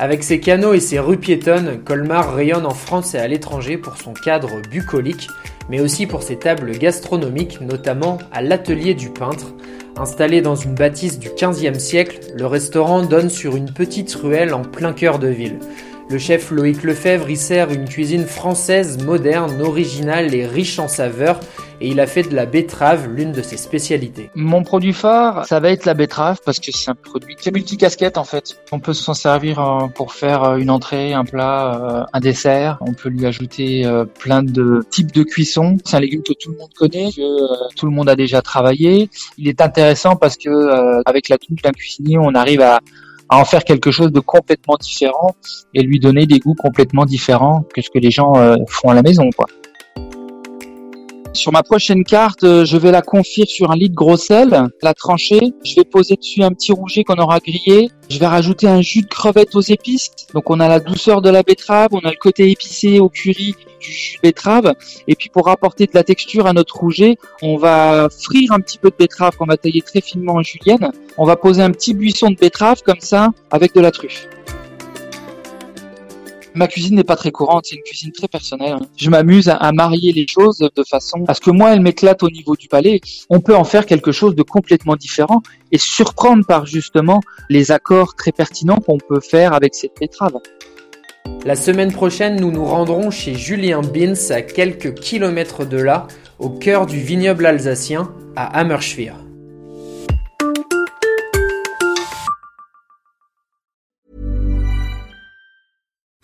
Avec ses canaux et ses rues piétonnes, Colmar rayonne en France et à l'étranger pour son cadre bucolique, mais aussi pour ses tables gastronomiques, notamment à l'atelier du peintre. Installé dans une bâtisse du XVe siècle, le restaurant donne sur une petite ruelle en plein cœur de ville. Le chef Loïc Lefebvre y sert une cuisine française moderne, originale et riche en saveurs, et il a fait de la betterave l'une de ses spécialités. Mon produit phare, ça va être la betterave parce que c'est un produit est multicasquette en fait. On peut s'en servir euh, pour faire euh, une entrée, un plat, euh, un dessert. On peut lui ajouter plein de types de cuisson. C'est un légume que tout le monde connaît, que tout le monde a déjà travaillé. Il est intéressant parce que avec la touche d'un cuisinier, on arrive à à en faire quelque chose de complètement différent et lui donner des goûts complètement différents que ce que les gens font à la maison quoi. Sur ma prochaine carte, euh, je vais la confire sur un lit de gros sel, la trancher. Je vais poser dessus un petit rouget qu'on aura grillé. Je vais rajouter un jus de crevette aux épices. Donc on a la douceur de la betterave, on a le côté épicé au curry du jus de betterave. Et puis pour apporter de la texture à notre rouget, on va frire un petit peu de betterave qu'on va tailler très finement en julienne. On va poser un petit buisson de betterave comme ça avec de la truffe. Ma cuisine n'est pas très courante, c'est une cuisine très personnelle. Je m'amuse à, marier les choses de façon à ce que moi, elle m'éclate au niveau du palais. On peut en faire quelque chose de complètement différent et surprendre par justement les accords très pertinents qu'on peut faire avec cette betterave. La semaine prochaine, nous nous rendrons chez Julien Bins à quelques kilomètres de là, au cœur du vignoble alsacien, à Hammerschwir.